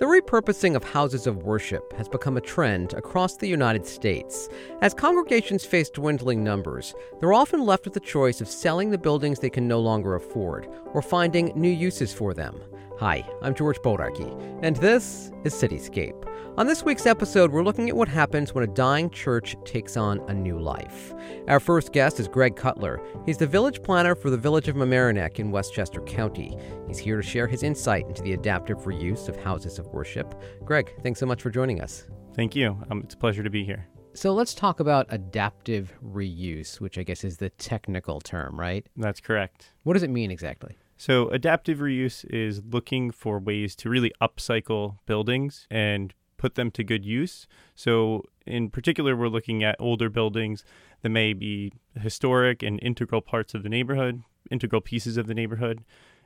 The repurposing of houses of worship has become a trend across the United States. As congregations face dwindling numbers, they're often left with the choice of selling the buildings they can no longer afford or finding new uses for them. Hi, I'm George Bodarky, and this is Cityscape. On this week's episode, we're looking at what happens when a dying church takes on a new life. Our first guest is Greg Cutler. He's the village planner for the village of Mamaroneck in Westchester County. He's here to share his insight into the adaptive reuse of houses of worship. Greg, thanks so much for joining us. Thank you. Um, it's a pleasure to be here. So let's talk about adaptive reuse, which I guess is the technical term, right? That's correct. What does it mean exactly? So, adaptive reuse is looking for ways to really upcycle buildings and put them to good use. So, in particular, we're looking at older buildings that may be historic and integral parts of the neighborhood, integral pieces of the neighborhood.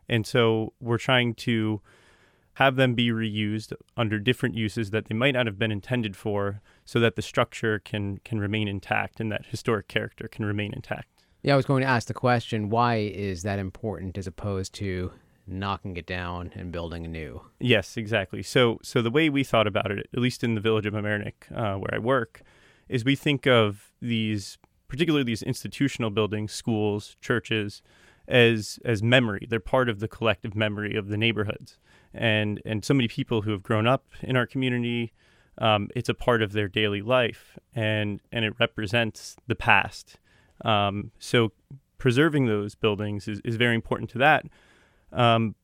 And so, we're trying to have them be reused under different uses that they might not have been intended for so that the structure can can remain intact and that historic character can remain intact. Yeah, I was going to ask the question why is that important as opposed to knocking it down and building anew? Yes, exactly. So, so the way we thought about it, at least in the village of Mamaroneck, uh, where I work, is we think of these, particularly these institutional buildings, schools, churches, as as memory. They're part of the collective memory of the neighborhoods, and and so many people who have grown up in our community. Um, it's a part of their daily life, and and it represents the past um, so preserving those buildings is, is very important to that. Um,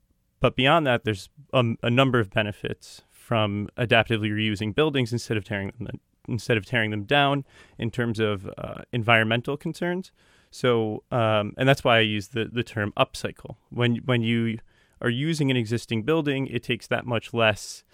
but beyond that, there's a, a, number of benefits from adaptively reusing buildings instead of tearing them instead of tearing them down in terms of uh, environmental concerns. So, um, and that's why I use the, the term upcycle. When when you are using an existing building, it takes that much less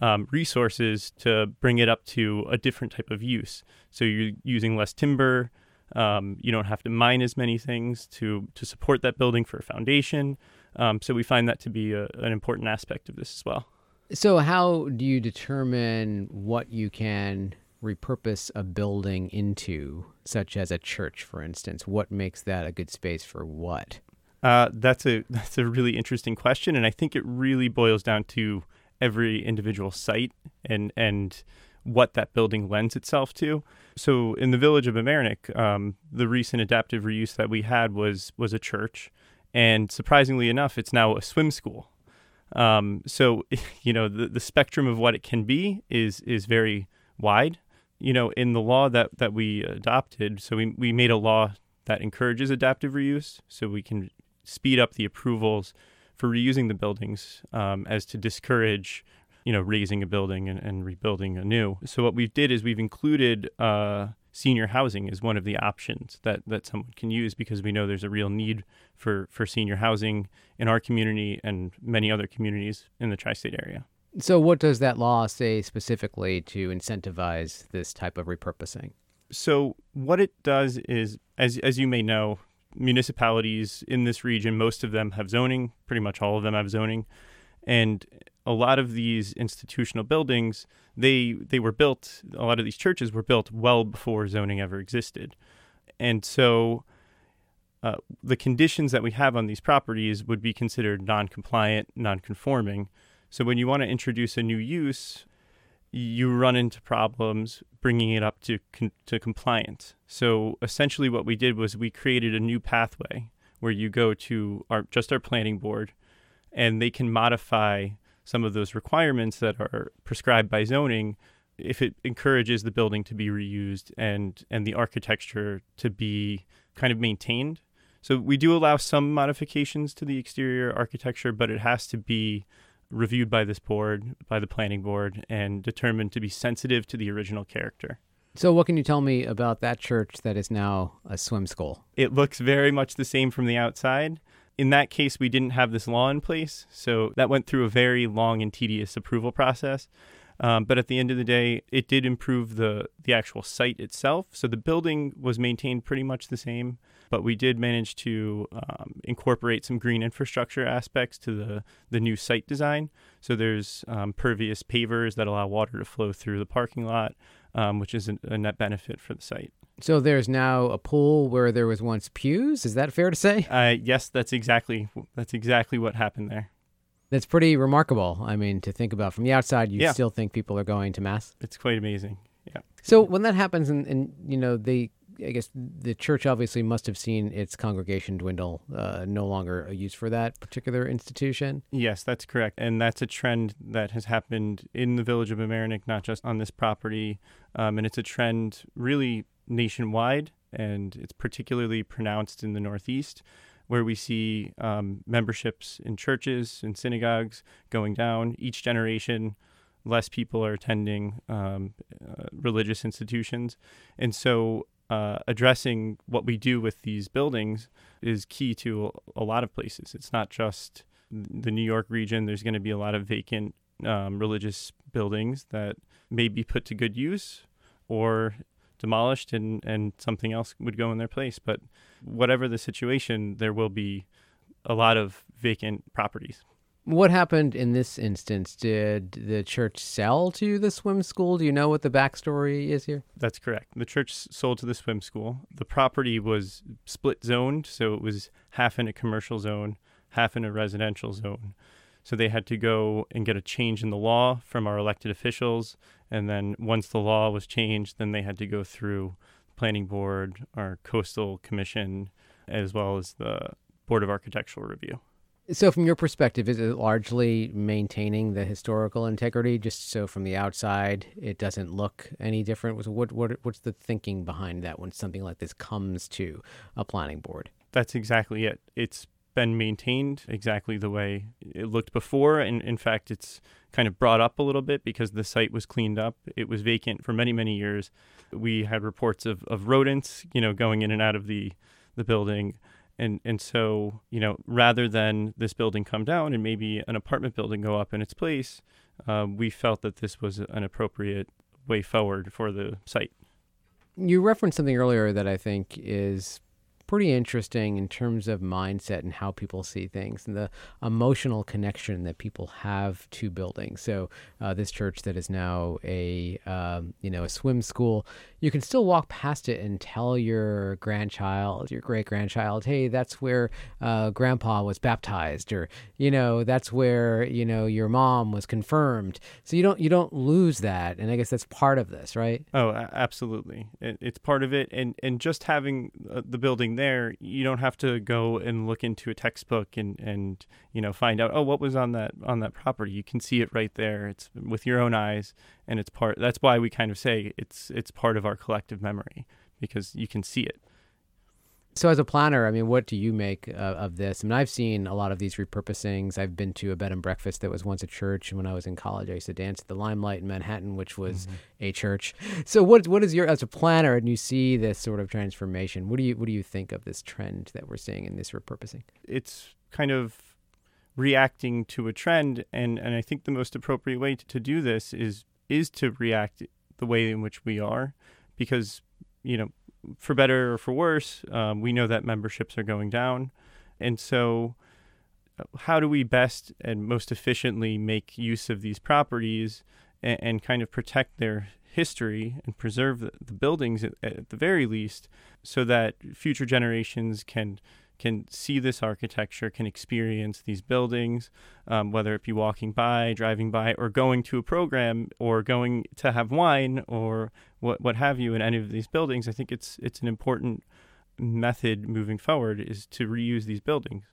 um, resources to bring it up to a different type of use. So you're using less timber, um, you don't have to mine as many things to to support that building for a foundation. Um, so we find that to be a, an important aspect of this as well. So how do you determine what you can repurpose a building into, such as a church, for instance? What makes that a good space for what? Uh, that's a that's a really interesting question, and I think it really boils down to every individual site and and what that building lends itself to. So in the village of Mamaroneck, um, the recent adaptive reuse that we had was was a church, and surprisingly enough, it's now a swim school. Um, so you know the, the spectrum of what it can be is is very wide. You know, in the law that that we adopted, so we we made a law that encourages adaptive reuse, so we can speed up the approvals for reusing the buildings um, as to discourage you know, razing a building and, and rebuilding anew. So what we did is we've included uh, senior housing as one of the options that, that someone can use because we know there's a real need for, for senior housing in our community and many other communities in the tri-state area. So what does that law say specifically to incentivize this type of repurposing? So what it does is, as, as you may know, municipalities in this region, most of them have zoning, pretty much all of them have zoning. And a lot of these institutional buildings they they were built a lot of these churches were built well before zoning ever existed. And so uh, the conditions that we have on these properties would be considered non-compliant non-conforming. So when you want to introduce a new use you run into problems bringing it up to to compliance. So essentially what we did was we created a new pathway where you go to our just our planning board and they can modify some of those requirements that are prescribed by zoning if it encourages the building to be reused and and the architecture to be kind of maintained. So we do allow some modifications to the exterior architecture, but it has to be reviewed by this board, by the planning board, and determined to be sensitive to the original character. So, what can you tell me about that church that is now a swim school? It looks very much the same from the outside. In that case, we didn't have this law in place, so that went through a very long and tedious approval process. Um, but at the end of the day, it did improve the the actual site itself. So the building was maintained pretty much the same, but we did manage to um, incorporate some green infrastructure aspects to the the new site design. So there's um, pervious pavers that allow water to flow through the parking lot, um, which is a, a net benefit for the site. So there's now a pool where there was once pews. Is that fair to say? Uh, yes, that's exactly that's exactly what happened there. That's pretty remarkable. I mean, to think about from the outside, you Yeah. still think people are going to mass. It's quite amazing. Yeah. So when that happens, and, and you know, they, I guess the church obviously must have seen its congregation dwindle, uh, no longer a use for that particular institution. Yes, that's correct. And that's a trend that has happened in the village of Mamaroneck, not just on this property. Um, and it's a trend really nationwide, and it's particularly pronounced in the Northeast, where we see um, memberships in churches and synagogues going down. Each generation, less people are attending um, uh, religious institutions. And so uh, addressing what we do with these buildings is key to a, lot of places. It's not just the New York region. There's going to be a lot of vacant um, religious buildings that may be put to good use or demolished and, and something else would go in their place. But whatever the situation, there will be a lot of vacant properties. What happened in this instance? Did the church sell to the swim school? Do you know what the backstory is here? That's correct. The church sold to the swim school. The property was split zoned, so it was half in a commercial zone, half in a residential zone. So they had to go and get a change in the law from our elected officials. And then once the law was changed, then they had to go through planning board, our coastal commission, as well as the Board of Architectural Review. So, from your perspective, is it largely maintaining the historical integrity, just so from the outside it doesn't look any different? What, what, what's the thinking behind that when something like this comes to a planning board? That's exactly it. It's been maintained exactly the way it looked before. And in fact, it's kind of brought up a little bit because the site was cleaned up. It was vacant for many, many years. We had reports of, of rodents, you know, going in and out of the, the building. And, and so, you know, rather than this building come down and maybe an apartment building go up in its place, uh, we felt that this was an appropriate way forward for the site. You referenced something earlier that I think is pretty interesting in terms of mindset and how people see things and the emotional connection that people have to buildings. So uh, this church that is now a um, you know a swim school, you can still walk past it and tell your grandchild, your great grandchild, hey, that's where uh, Grandpa was baptized, or you know that's where you know your mom was confirmed. So you don't you don't lose that, and I guess that's part of this, right? Oh, absolutely. It, it's part of it, and and just having uh, the building there, you don't have to go and look into a textbook and and you know find out oh what was on that on that property. You can see it right there. It's with your own eyes, and it's part. That's why we kind of say it's it's part of our collective memory because you can see it. So, as a planner, I mean, what do you make uh, of this? I mean, I've seen a lot of these repurposings. I've been to a bed and breakfast that was once a church, and when I was in college, I used to dance at the Limelight in Manhattan, which was a church. So, what what is your as a planner, and you see this sort of transformation? What do you what do you think of this trend that we're seeing in this repurposing? It's kind of reacting to a trend, and and I think the most appropriate way to, to do this is is to react the way in which we are, because you know for better or for worse, um, we know that memberships are going down. And so, uh, how do we best and most efficiently make use of these properties and, and kind of protect their history and preserve the, the buildings at, at the very least so that future generations can can see this architecture, can experience these buildings, um, whether it be walking by, driving by, or going to a program, or going to have wine, or what what have you in any of these buildings. I think it's it's an important method moving forward is to reuse these buildings.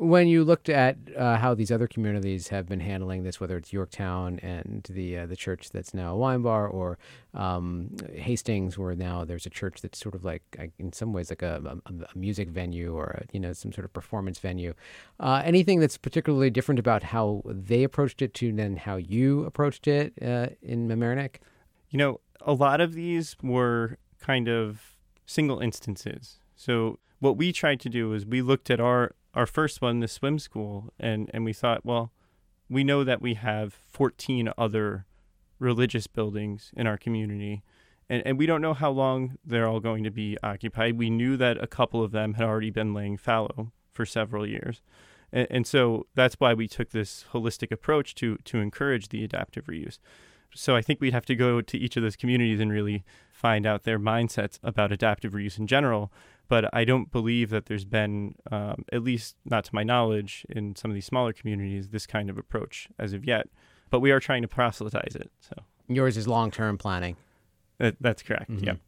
When you looked at uh, how these other communities have been handling this, whether it's Yorktown and the uh, the church that's now a wine bar, or um, Hastings, where now there's a church that's sort of like, in some ways, like a, a, a music venue or a, you know some sort of performance venue. Uh, anything that's particularly different about how they approached it to then how you approached it uh, in Mamaroneck? You know, a lot of these were kind of single instances. So what we tried to do is we looked at our our first one, the swim school, and and we thought, well, we know that we have 14 other religious buildings in our community. And, and we don't know how long they're all going to be occupied. We knew that a couple of them had already been laying fallow for several years. And, and so that's why we took this holistic approach to, to encourage the adaptive reuse. So I think we'd have to go to each of those communities and really find out their mindsets about adaptive reuse in general. But I don't believe that there's been, um, at least not to my knowledge, in some of these smaller communities, this kind of approach as of yet. But we are trying to proselytize it. So yours is long term planning. That, that's correct. Mhm. Yep.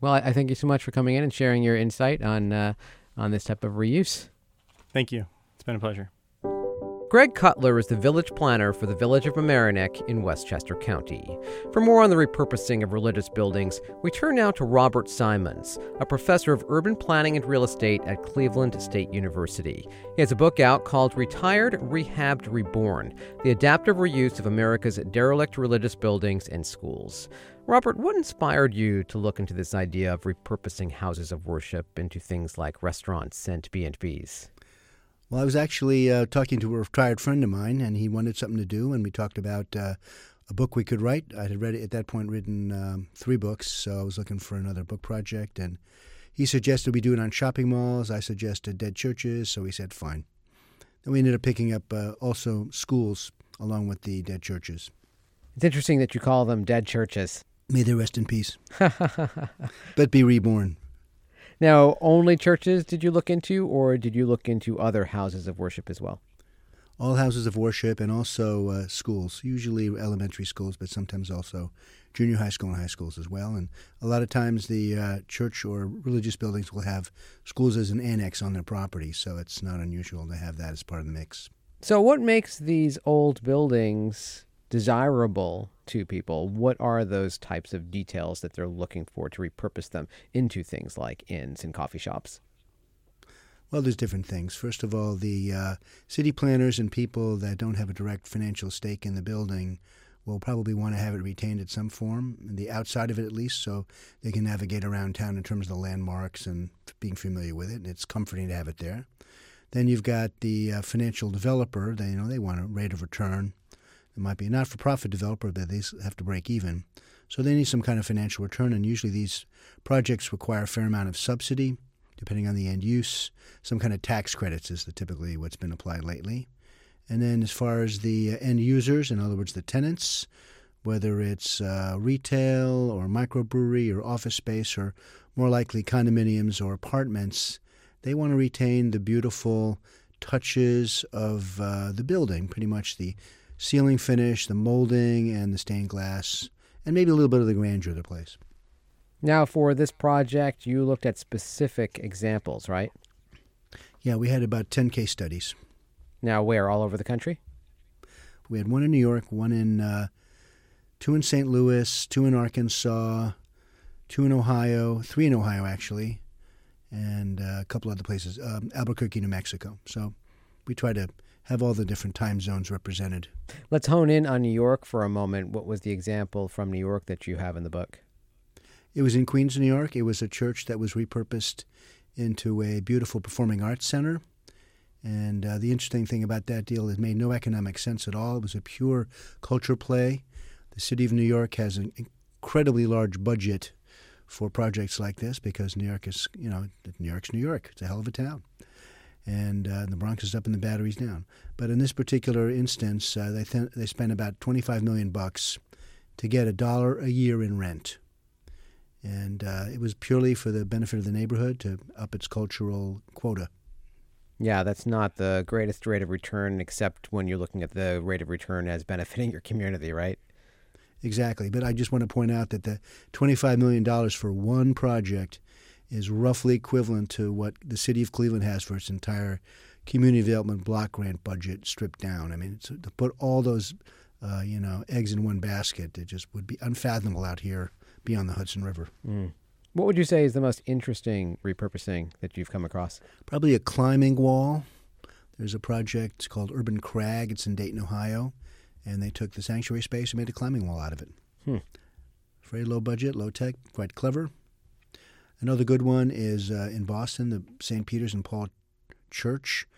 Well, I, I thank you so much for coming in and sharing your insight on uh, on this type of reuse. Thank you. It's been a pleasure. Greg Cutler is the village planner for the village of Mamaroneck in Westchester County. For more on the repurposing of religious buildings, we turn now to Robert Simons, a professor of urban planning and real estate at Cleveland State University. He has a book out called Retired, Rehabbed, Reborn The Adaptive Reuse of America's Derelict Religious Buildings and Schools. Robert, what inspired you to look into this idea of repurposing houses of worship into things like restaurants and B&Bs? Well, I was actually uh, talking to a retired friend of mine, and he wanted something to do, and we talked about uh, a book we could write. I had read at that point written um, three books, so I was looking for another book project, and he suggested we do it on shopping malls. I suggested dead churches, so he said fine. Then we ended up picking up uh, also schools along with the dead churches. It's interesting that you call them dead churches. May they rest in peace, but be reborn. Now, only churches did you look into, or did you look into other houses of worship as well? All houses of worship and also uh, schools, usually elementary schools, but sometimes also junior high school and high schools as well. And a lot of times the uh, church or religious buildings will have schools as an annex on their property, so it's not unusual to have that as part of the mix. So, what makes these old buildings desirable to people? What are those types of details that they're looking for to repurpose them into things like inns and coffee shops? Well, there's different things. First of all, the uh, city planners and people that don't have a direct financial stake in the building will probably want to have it retained at some form, the outside of it at least, so they can navigate around town in terms of the landmarks and being familiar with it. And it's comforting to have it there. Then you've got the uh, financial developer. They you know they want a rate of return. It might be a not-for-profit developer, but they have to break even, so they need some kind of financial return. And usually these projects require a fair amount of subsidy, depending on the end use. Some kind of tax credits is typically what's been applied lately. And then as far as the uh, end users, in other words, the tenants, whether it's uh, retail or microbrewery or office space or more likely condominiums or apartments, they want to retain the beautiful touches of uh, the building, pretty much the ceiling finish, the molding, and the stained glass, and maybe a little bit of the grandeur of the place. Now, for this project, you looked at specific examples, right? Yeah, we had about 10 case studies. Now, where? All over the country? We had one in New York, one in, uh, two in St. Louis, two in Arkansas, two in Ohio, three in Ohio actually, and uh, a couple other places, um, Albuquerque, New Mexico. So we try to have all the different time zones represented. Let's hone in on New York for a moment. What was the example from New York that you have in the book? It was in Queens, New York. It was a church that was repurposed into a beautiful performing arts center. And uh, the interesting thing about that deal, it made no economic sense at all. It was a pure culture play. The city of New York has an incredibly large budget for projects like this because New York is, you know, New York's New York. It's a hell of a town. And uh, the Bronx is up and the battery's down. But in this particular instance, uh, they th- they spent about 25 million bucks to get a dollar a year in rent and uh, it was purely for the benefit of the neighborhood to up its cultural quota. Yeah, that's not the greatest rate of return, except when you're looking at the rate of return as benefiting your community, right? Exactly. But I just want to point out that the $25 million for one project is roughly equivalent to what the city of Cleveland has for its entire community development block grant budget stripped down. I mean, to put all those, uh, you know, eggs in one basket, it just would be unfathomable out here beyond the Hudson River. Mm. What would you say is the most interesting repurposing that you've come across? Probably a climbing wall. There's a project called Urban Krag. It's in Dayton, Ohio, and they took the sanctuary space and made a climbing wall out of it. Hmm. Very low budget, low tech, quite clever. Another good one is uh, in Boston, the St. Peter's and Paul Church.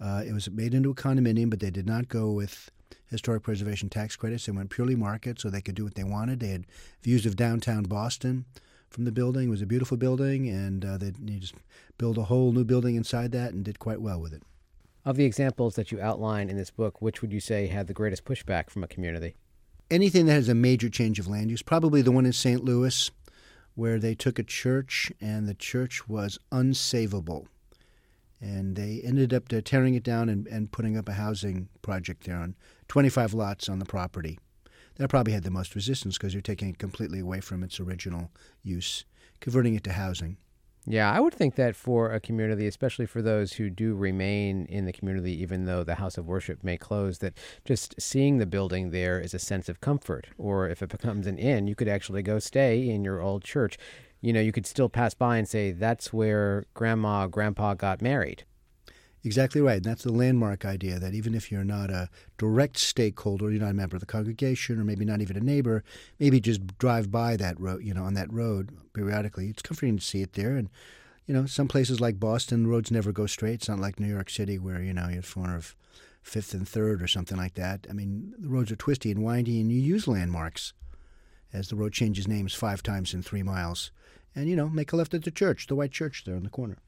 Uh, it was made into a condominium, but they did not go with historic preservation tax credits. They went purely market, so they could do what they wanted. They had views of downtown Boston from the building. It was a beautiful building, and uh, they, they just built a whole new building inside that and did quite well with it. Of the examples that you outline in this book, which would you say had the greatest pushback from a community? Anything that has a major change of land use, probably the one in St. Louis, where they took a church and the church was unsavable. And they ended up tearing it down and, and putting up a housing project there on 25 lots on the property. That probably had the most resistance because you're taking it completely away from its original use, converting it to housing. Yeah, I would think that for a community, especially for those who do remain in the community, even though the house of worship may close, that just seeing the building there is a sense of comfort. Or if it becomes an inn, you could actually go stay in your old church. You know, you could still pass by and say, that's where grandma, grandpa got married. Exactly right. And that's the landmark idea that even if you're not a direct stakeholder, you're not a member of the congregation, or maybe not even a neighbor, maybe just drive by that road, you know, on that road periodically. It's comforting to see it there. And, you know, some places like Boston, roads never go straight. It's not like New York City where, you know, you're at of Fifth and Third or something like that. I mean, the roads are twisty and windy, and you use landmarks as the road changes names five times in three miles. And, you know, make a left at the church, the white church there in the corner.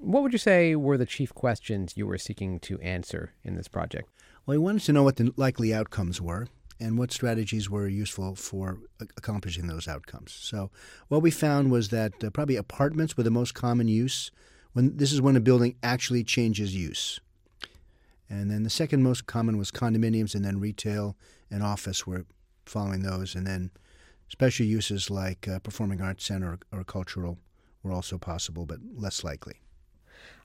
What would you say were the chief questions you were seeking to answer in this project? Well, we wanted to know what the likely outcomes were and what strategies were useful for accomplishing those outcomes. So, what we found was that uh, probably apartments were the most common use. When this is when a building actually changes use, and then the second most common was condominiums, and then retail and office were following those, and then special uses like uh, performing arts center or, or cultural were also possible, but less likely.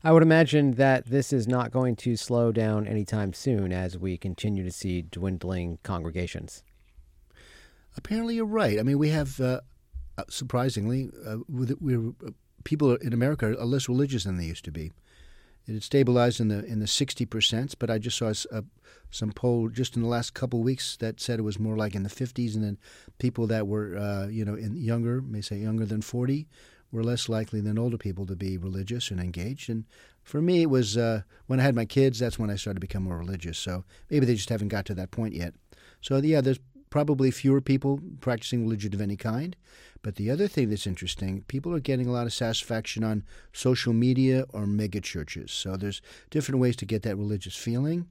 I would imagine that this is not going to slow down anytime soon as we continue to see dwindling congregations. Apparently, you're right. I mean, we have, uh, uh surprisingly, uh, we're, uh, people in America are less religious than they used to be. It had stabilized in the in the sixty percent, but I just saw a, some poll just in the last couple of weeks that said it was more like in the fifties, and then people that were uh, you know in younger, may say younger than forty, were less likely than older people to be religious and engaged. And for me, it was uh, when I had my kids, that's when I started to become more religious. So maybe they just haven't got to that point yet. So, yeah, there's probably fewer people practicing religion of any kind. But the other thing that's interesting, people are getting a lot of satisfaction on social media or mega churches. So there's different ways to get that religious feeling.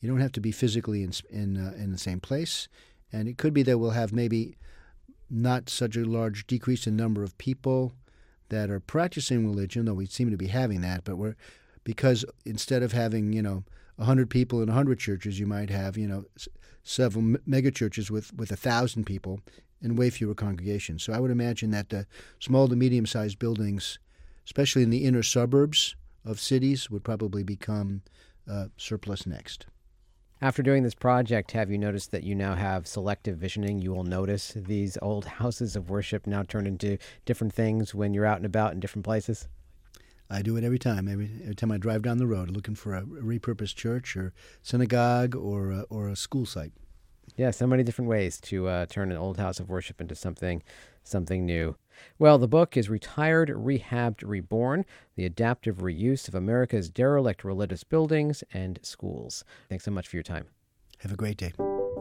You don't have to be physically in in, uh, in the same place, and it could be that we'll have maybe not such a large decrease in number of people that are practicing religion, though we seem to be having that, but we're because instead of having you know hundred people in hundred churches, you might have you know several mega churches with with a thousand people and way fewer congregations. So I would imagine that the small to medium sized buildings, especially in the inner suburbs of cities, would probably become uh, surplus next. After doing this project, have you noticed that you now have selective visioning? You will notice these old houses of worship now turn into different things when you're out and about in different places? I do it every time. Every, every time I drive down the road, looking for a repurposed church or synagogue or a, or a school site. Yeah, so many different ways to uh, turn an old house of worship into something something new. Well, the book is Retired, Rehabbed, Reborn The Adaptive Reuse of America's Derelict Religious Buildings and Schools. Thanks so much for your time. Have a great day.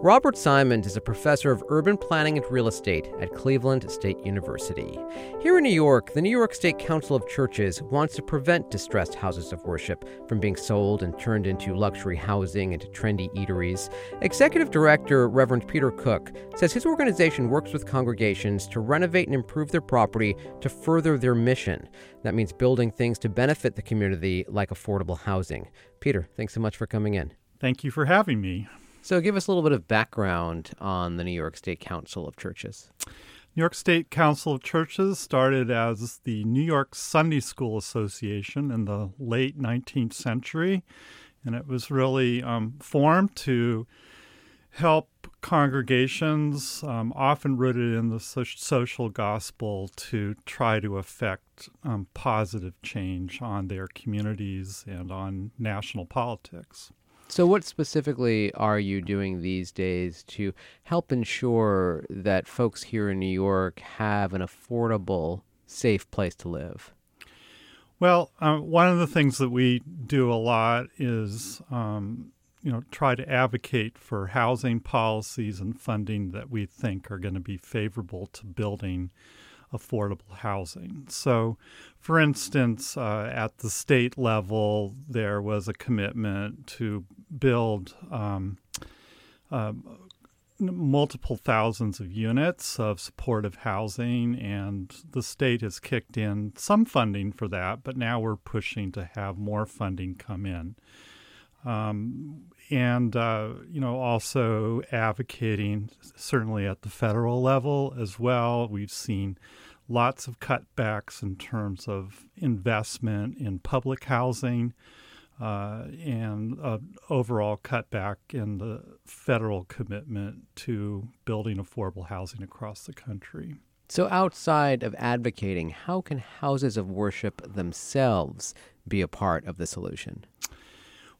Robert Simons is a professor of urban planning and real estate at Cleveland State University. Here in New York, the New York State Council of Churches wants to prevent distressed houses of worship from being sold and turned into luxury housing and trendy eateries. Executive Director Reverend Peter Cook says his organization works with congregations to renovate and improve their property to further their mission. That means building things to benefit the community like affordable housing. Peter, thanks so much for coming in. Thank you for having me. So, give us a little bit of background on the New York State Council of Churches. New York State Council of Churches started as the New York Sunday School Association in the late 19th century, and it was really um, formed to help congregations, um, often rooted in the so- social gospel, to try to affect um, positive change on their communities and on national politics. So, what specifically are you doing these days to help ensure that folks here in New York have an affordable, safe place to live? Well, uh, one of the things that we do a lot is, um, you know, try to advocate for housing policies and funding that we think are going to be favorable to building affordable housing. So, for instance, uh, at the state level, there was a commitment to build um, uh, multiple thousands of units of supportive housing, and the state has kicked in some funding for that, but now we're pushing to have more funding come in. Um, and, uh, you know, also advocating certainly at the federal level as well. We've seen lots of cutbacks in terms of investment in public housing uh, and uh, overall cutback in the federal commitment to building affordable housing across the country. So, outside of advocating, how can houses of worship themselves be a part of the solution?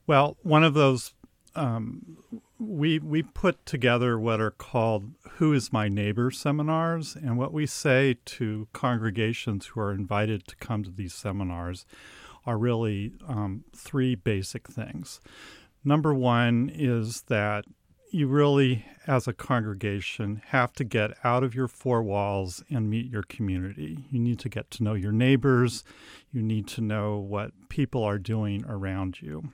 Well, one of those um, we we put together what are called "Who is My Neighbor" seminars, and what we say to congregations who are invited to come to these seminars are really um, three basic things. Number one is that you really, as a congregation, have to get out of your four walls and meet your community. You need to get to know your neighbors. You need to know what people are doing around you.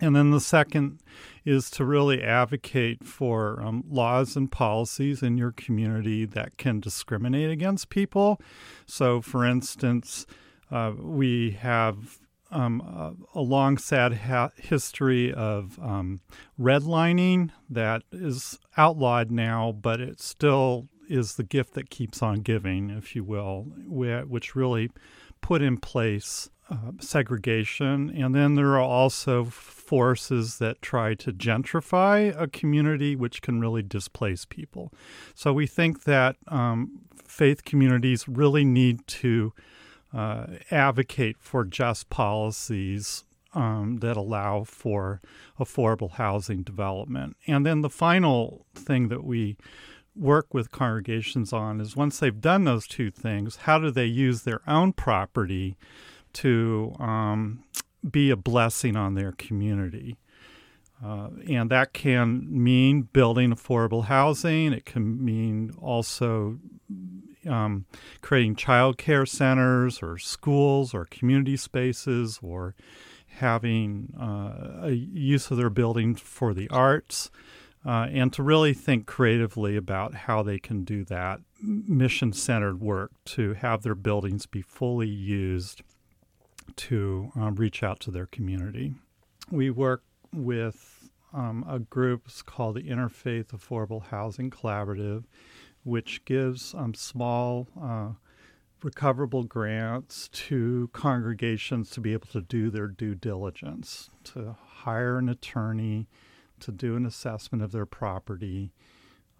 And then the second is to really advocate for um, laws and policies in your community that can discriminate against people. So, for instance, uh, we have um, a, long, sad ha- history of um, redlining that is outlawed now, but it still is the gift that keeps on giving, if you will, which really put in place uh, segregation. And then there are also forces that try to gentrify a community, which can really displace people. So we think that um, faith communities really need to uh, advocate for just policies um, that allow for affordable housing development. And then the final thing that we work with congregations on is once they've done those two things, how do they use their own property to um, be a blessing on their community? Uh, and that can mean building affordable housing. It can mean also um, creating child care centers or schools or community spaces or having uh, a use of their building for the arts. Uh, and to really think creatively about how they can do that mission centered work to have their buildings be fully used to um, reach out to their community. We work with um, a group called the Interfaith Affordable Housing Collaborative, which gives um, small uh, recoverable grants to congregations to be able to do their due diligence, to hire an attorney, to do an assessment of their property,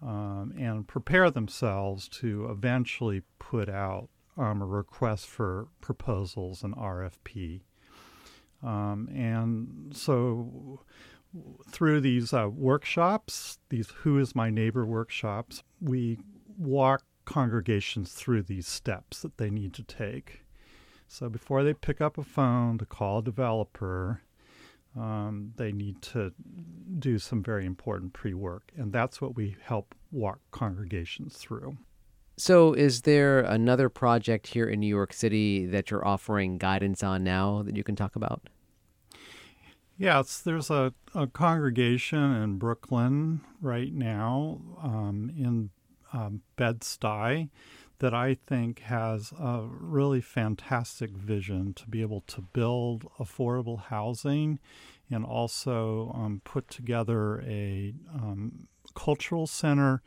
um, and prepare themselves to eventually put out um, a request for proposals, an RFP. Um, and so through these uh, workshops, these Who is My Neighbor workshops, we walk congregations through these steps that they need to take. So before they pick up a phone to call a developer, um, they need to do some very important pre work. And that's what we help walk congregations through. So, is there another project here in New York City that you're offering guidance on now that you can talk about? Yes, there's a, a congregation in Brooklyn right now um, in um, Bed-Stuy that I think has a really fantastic vision to be able to build affordable housing and also um, put together a um, cultural center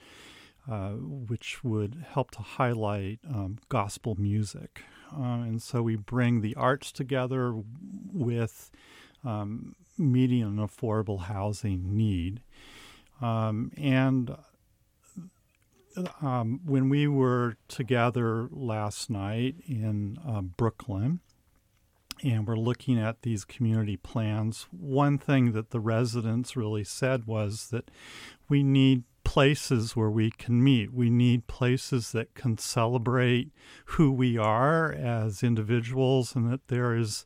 uh, which would help to highlight um, gospel music. Uh, and so we bring the arts together with um, meeting an affordable housing need. Um, and um, when we were together last night in uh, Brooklyn, and we're looking at these community plans, one thing that the residents really said was that we need places where we can meet. We need places that can celebrate who we are as individuals and that there is,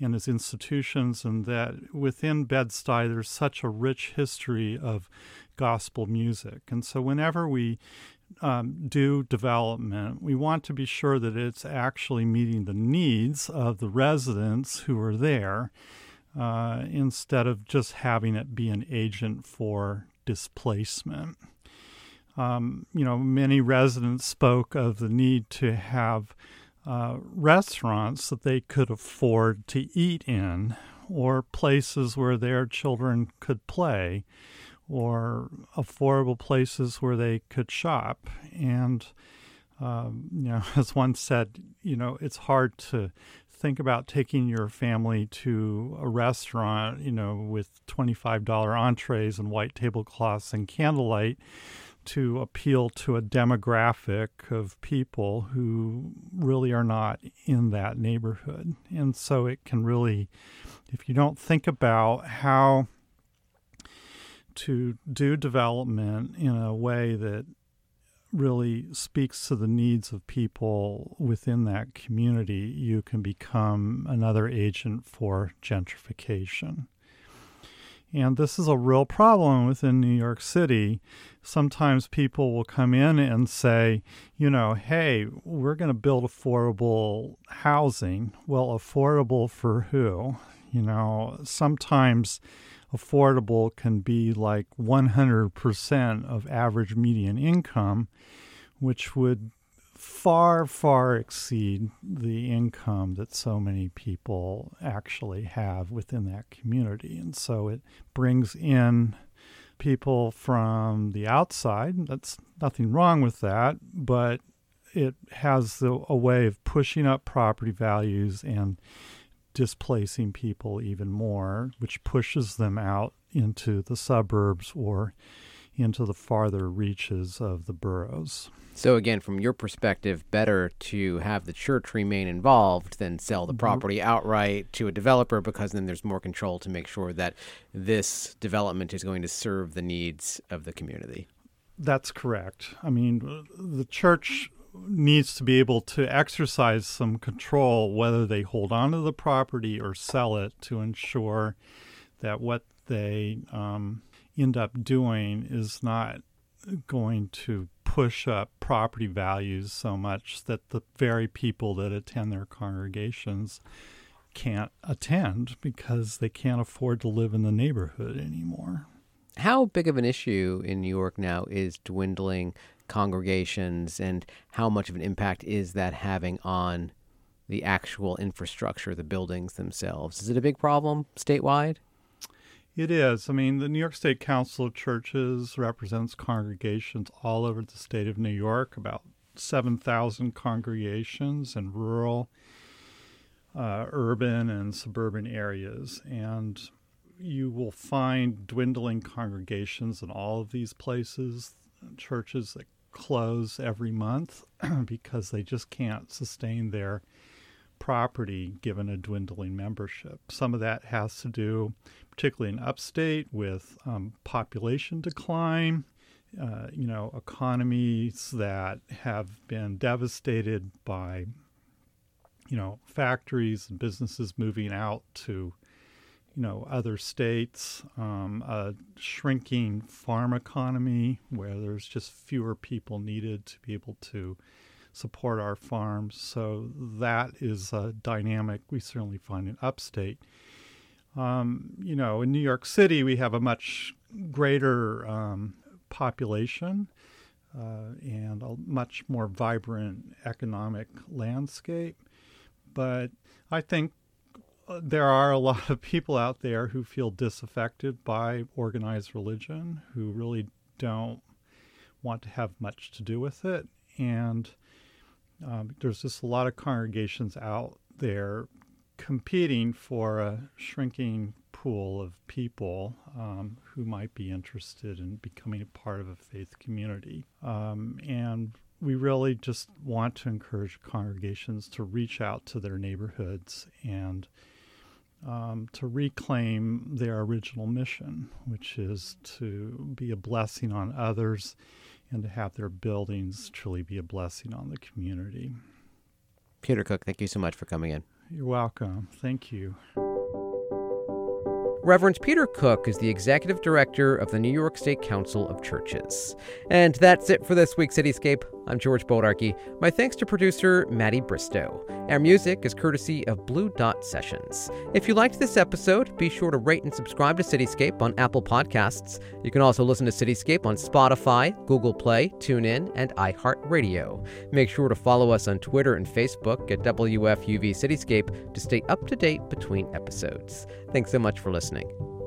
and as institutions, and that within Bed-Stuy there's such a rich history of gospel music. And so whenever we um, do development, we want to be sure that it's actually meeting the needs of the residents who are there uh, instead of just having it be an agent for displacement. um, you know, many residents spoke of the need to have uh, restaurants that they could afford to eat in, or places where their children could play, or affordable places where they could shop. And, um, you know, as one said, you know, it's hard to think about taking your family to a restaurant, you know, with $25 entrees and white tablecloths and candlelight to appeal to a demographic of people who really are not in that neighborhood. And so it can really, if you don't think about how to do development in a way that really speaks to the needs of people within that community, you can become another agent for gentrification. And this is a real problem within New York City. Sometimes people will come in and say, you know, hey, we're going to build affordable housing. Well, affordable for who? You know, sometimes affordable can be like 100% of average median income, which would far, far exceed the income that so many people actually have within that community. And so it brings in people from the outside. That's nothing wrong with that, but it has the, a way of pushing up property values and displacing people even more, which pushes them out into the suburbs or into the farther reaches of the boroughs. So, again, from your perspective, better to have the church remain involved than sell the mm-hmm. property outright to a developer because then there's more control to make sure that this development is going to serve the needs of the community. That's correct. I mean, the church needs to be able to exercise some control whether they hold on to the property or sell it to ensure that what they um, end up doing is not going to push up property values so much that the very people that attend their congregations can't attend because they can't afford to live in the neighborhood anymore. How big of an issue in New York now is dwindling congregations, and how much of an impact is that having on the actual infrastructure, the buildings themselves? Is it a big problem statewide? It is. I mean, the New York State Council of Churches represents congregations all over the state of New York, about 7,000 congregations in rural, uh, urban, and suburban areas. And you will find dwindling congregations in all of these places, churches that close every month because they just can't sustain their property given a dwindling membership. Some of that has to do, particularly in upstate, with um, population decline. Uh, you know, economies that have been devastated by, you know, factories and businesses moving out to, you know, other states, um, a shrinking farm economy where there's just fewer people needed to be able to support our farms. So that is a dynamic we certainly find in upstate. Um, you know, in New York City, we have a much greater um, population uh, and a much more vibrant economic landscape. But I think there are a lot of people out there who feel disaffected by organized religion, who really don't want to have much to do with it. And um, there's just a lot of congregations out there competing for a shrinking pool of people um, who might be interested in becoming a part of a faith community. Um, and we really just want to encourage congregations to reach out to their neighborhoods and um, to reclaim their original mission, which is to be a blessing on others and to have their buildings truly be a blessing on the community. Peter Cook, thank you so much for coming in. You're welcome. Thank you. Reverend Peter Cook is the executive director of the New York State Council of Churches. And that's it for this week's Cityscape. I'm George Bodarky. My thanks to producer Maddie Bristow. Our music is courtesy of Blue Dot Sessions. If you liked this episode, be sure to rate and subscribe to Cityscape on Apple Podcasts. You can also listen to Cityscape on Spotify, Google Play, TuneIn, and iHeartRadio. Make sure to follow us on Twitter and Facebook at WFUV Cityscape to stay up to date between episodes. Thanks so much for listening.